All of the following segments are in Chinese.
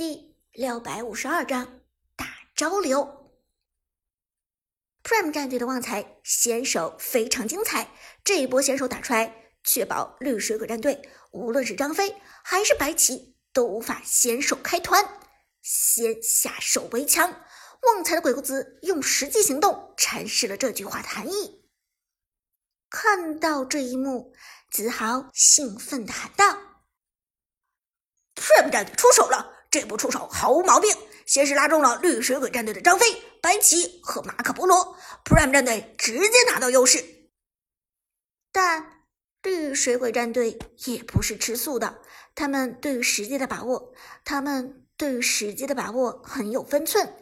第六百五十二章大招流。Prime 战队的旺财先手非常精彩，这一波先手打出来，确保绿水鬼战队无论是张飞还是白起都无法先手开团，先下手为强。旺财的鬼谷子用实际行动阐释了这句话的含义。看到这一幕，子豪兴奋的喊道：“Prime 战队出手了！”这波出手毫无毛病，先是拉中了绿水鬼战队的张飞、白起和马可波罗，Prime 战队直接拿到优势。但绿水鬼战队也不是吃素的，他们对于时机的把握，他们对于时机的把握很有分寸。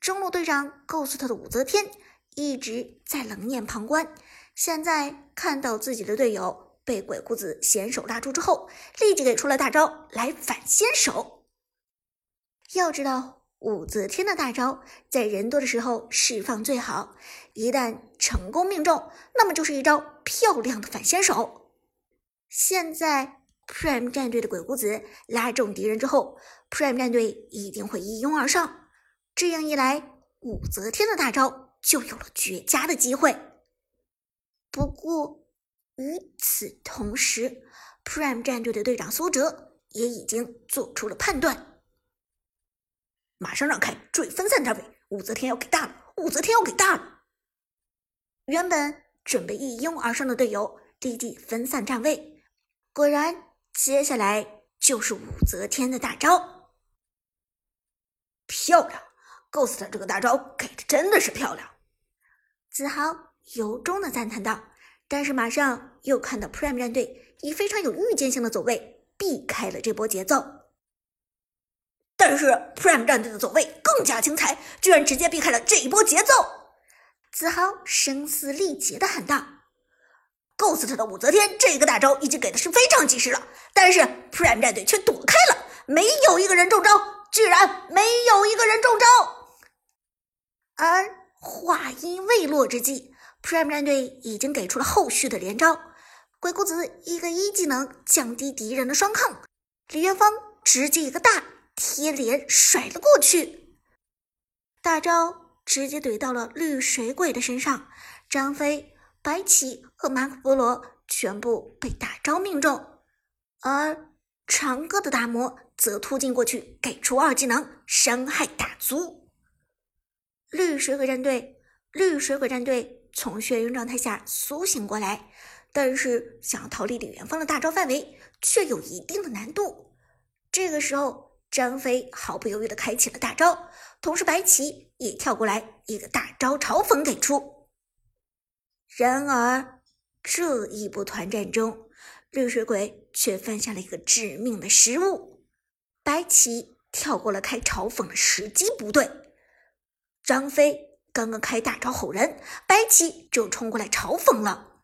中路队长告诉他的武则天一直在冷眼旁观，现在看到自己的队友被鬼谷子先手拉住之后，立即给出了大招来反先手。要知道，武则天的大招在人多的时候释放最好，一旦成功命中，那么就是一招漂亮的反先手。现在 Prime 战队的鬼谷子拉中敌人之后，Prime 战队一定会一拥而上，这样一来，武则天的大招就有了绝佳的机会。不过，与此同时，Prime 战队的队长苏哲也已经做出了判断。马上让开，注意分散站位。武则天要给大了，武则天要给大了。原本准备一拥而上的队友立即分散站位，果然，接下来就是武则天的大招。漂亮，Ghost 这个大招给的真的是漂亮。子豪由衷的赞叹道，但是马上又看到 Prime 战队以非常有预见性的走位避开了这波节奏。但是 Prime 战队的走位更加精彩，居然直接避开了这一波节奏。子豪声嘶力竭的喊道：“Ghost 的武则天这个大招已经给的是非常及时了，但是 Prime 战队却躲开了，没有一个人中招，居然没有一个人中招。”而话音未落之际，Prime 战队已经给出了后续的连招，鬼谷子一个一技能降低敌人的双抗，李元芳直接一个大。贴脸甩了过去，大招直接怼到了绿水鬼的身上。张飞、白起和马可波罗全部被大招命中，而长歌的大魔则突进过去，给出二技能，伤害大足。绿水鬼战队，绿水鬼战队从眩晕状态下苏醒过来，但是想要逃离李元芳的大招范围，却有一定的难度。这个时候。张飞毫不犹豫的开启了大招，同时白起也跳过来一个大招嘲讽给出。然而这一波团战中，绿水鬼却犯下了一个致命的失误，白起跳过了开嘲讽的时机不对。张飞刚刚开大招吼人，白起就冲过来嘲讽了。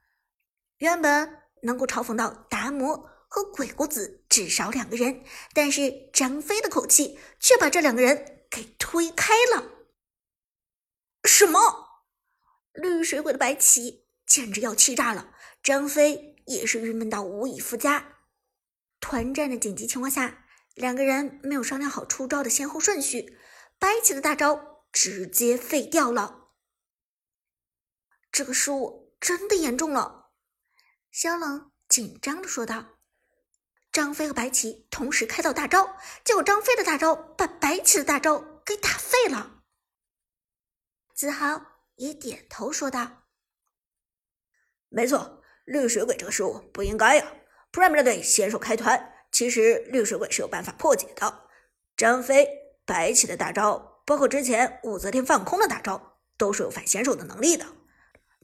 原本能够嘲讽到达摩。和鬼谷子至少两个人，但是张飞的口气却把这两个人给推开了。什么？绿水鬼的白起简直要气炸了，张飞也是郁闷到无以复加。团战的紧急情况下，两个人没有商量好出招的先后顺序，白起的大招直接废掉了。这个失误真的严重了，萧冷紧张的说道。张飞和白起同时开到大招，结果张飞的大招把白起的大招给打废了。子豪也点头说道：“没错，绿水鬼这个失误不应该呀。Prime 战队先手开团，其实绿水鬼是有办法破解的。张飞、白起的大招，包括之前武则天放空的大招，都是有反先手的能力的。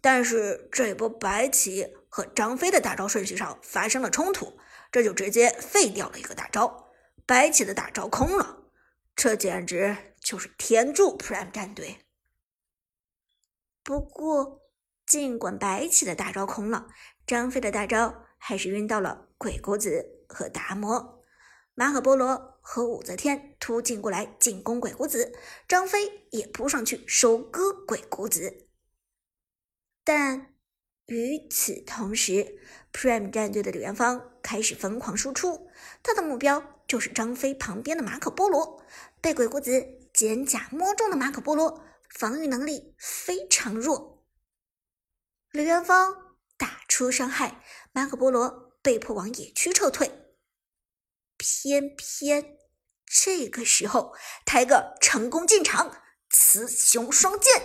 但是这波白起和张飞的大招顺序上发生了冲突。”这就直接废掉了一个大招，白起的大招空了，这简直就是天助 Prime 战队。不过，尽管白起的大招空了，张飞的大招还是晕到了鬼谷子和达摩、马可波罗和武则天突进过来进攻鬼谷子，张飞也扑上去收割鬼谷子，但。与此同时，Prime 战队的李元芳开始疯狂输出，他的目标就是张飞旁边的马可波罗。被鬼谷子肩甲摸中的马可波罗，防御能力非常弱。李元芳打出伤害，马可波罗被迫往野区撤退。偏偏这个时候，泰戈成功进场，雌雄双剑。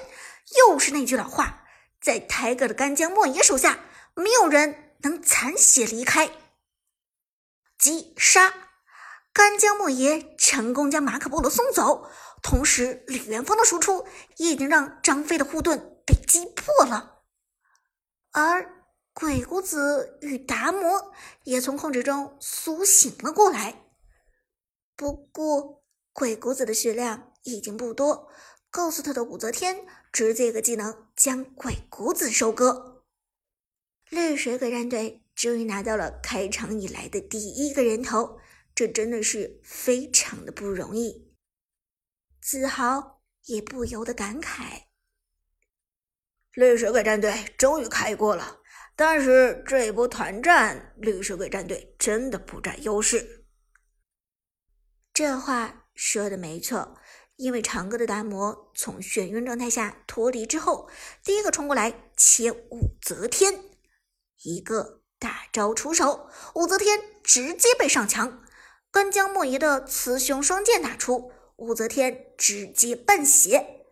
又是那句老话，在泰戈的干将莫邪手下，没有人能残血离开。击杀！干将莫邪成功将马可波罗送走，同时李元芳的输出也已经让张飞的护盾被击破了，而鬼谷子与达摩也从控制中苏醒了过来。不过，鬼谷子的血量已经不多告诉他的武则天直接一个技能将鬼谷子收割。绿水鬼战队终于拿到了开场以来的第一个人头，这真的是非常的不容易。子豪也不由得感慨：绿水鬼战队终于开过了，但是这一波团战，绿水鬼战队真的不占优势。这话说的没错，因为长歌的达摩从眩晕状态下脱离之后，第一个冲过来切武则天，一个大招出手，武则天直接被上墙。干将莫邪的雌雄双剑打出，武则天直接半血。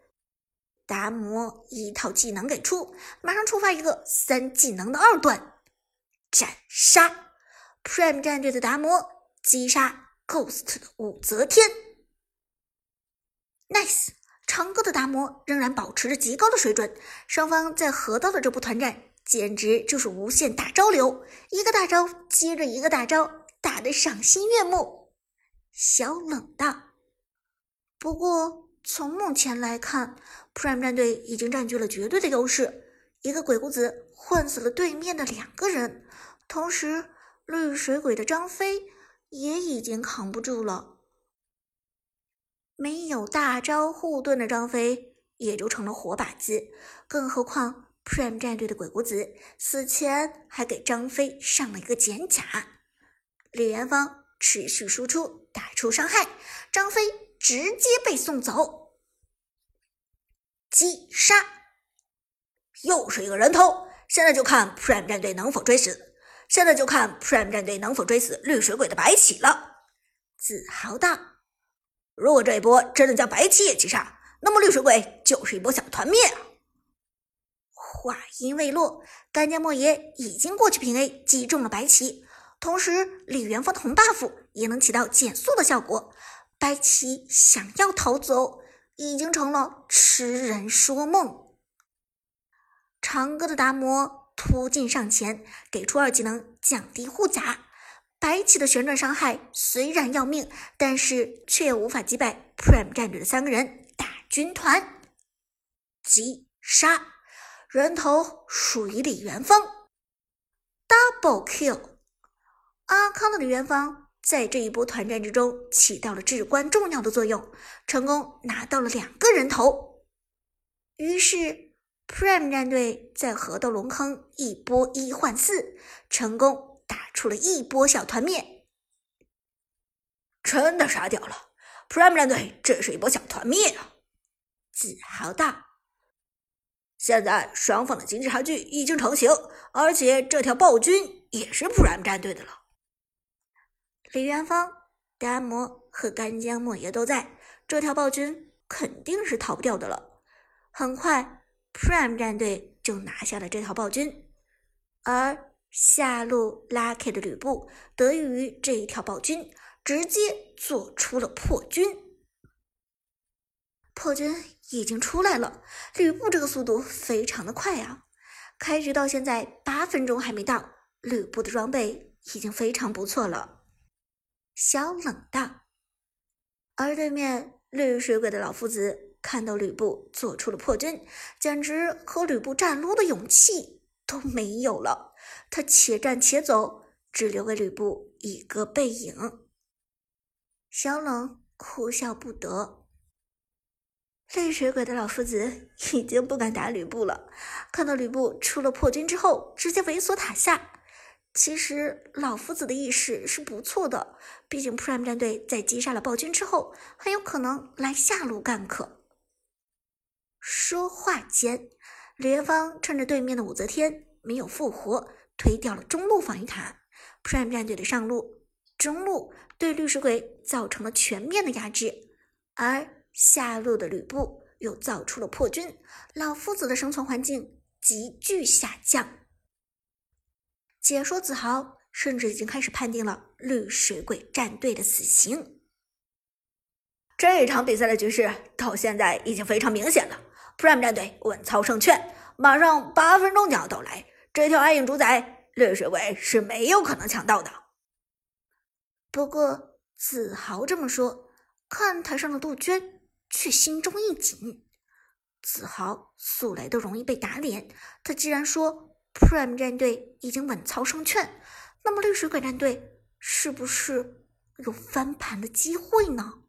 达摩一套技能给出，马上触发一个三技能的二段斩杀，Prime 战队的达摩击杀。Ghost 的武则天，Nice！长歌的达摩仍然保持着极高的水准。双方在河道的这波团战，简直就是无限大招流，一个大招接着一个大招，打得赏心悦目。小冷道。不过从目前来看，Prime 战队已经占据了绝对的优势。一个鬼谷子混死了对面的两个人，同时绿水鬼的张飞。也已经扛不住了，没有大招护盾的张飞也就成了活靶子。更何况 Prime 战队的鬼谷子死前还给张飞上了一个减甲。李元芳持续输出，打出伤害，张飞直接被送走。击杀，又是一个人头。现在就看 Prime 战队能否追死。现在就看 Prime 战队能否追死绿水鬼的白起了。自豪道：“如果这一波真的将白起也击杀，那么绿水鬼就是一波小团灭！”话音未落，干将莫邪已经过去平 A 击中了白起，同时李元芳的红 buff 也能起到减速的效果。白起想要逃走，已经成了痴人说梦。长歌的达摩。突进上前，给出二技能降低护甲。白起的旋转伤害虽然要命，但是却无法击败 Prime 战队的三个人大军团。击杀，人头属于李元芳，Double Kill。阿康的李元芳在这一波团战之中起到了至关重要的作用，成功拿到了两个人头。于是。Prime 战队在河道龙坑一波一换四，成功打出了一波小团灭，真的傻屌了！Prime 战队这是一波小团灭啊！自豪道。现在双方的经济差距已经成型，而且这条暴君也是 Prime 战队的了。李元芳、达摩和干将莫邪都在，这条暴君肯定是逃不掉的了。很快。Prime 战队就拿下了这条暴君，而下路 Lucky 的吕布得益于这一条暴君，直接做出了破军。破军已经出来了，吕布这个速度非常的快啊！开局到现在八分钟还没到，吕布的装备已经非常不错了。小冷道，而对面绿水鬼的老夫子。看到吕布做出了破军，简直和吕布战撸的勇气都没有了。他且战且走，只留给吕布一个背影。小冷哭笑不得。泪水鬼的老夫子已经不敢打吕布了。看到吕布出了破军之后，直接猥琐塔下。其实老夫子的意识是不错的，毕竟 Prime 战队在击杀了暴君之后，很有可能来下路干克。说话间，李元芳趁着对面的武则天没有复活，推掉了中路防御塔。Prime 战队的上路、中路对绿水鬼造成了全面的压制，而下路的吕布又造出了破军，老夫子的生存环境急剧下降。解说子豪甚至已经开始判定了绿水鬼战队的死刑。这一场比赛的局势到现在已经非常明显了，Prime 战队稳操胜券。马上八分钟将要到来，这条暗影主宰绿水鬼是没有可能抢到的。不过子豪这么说，看台上的杜鹃却心中一紧。子豪素来都容易被打脸，他既然说。Prime 战队已经稳操胜券，那么绿水鬼战队是不是有翻盘的机会呢？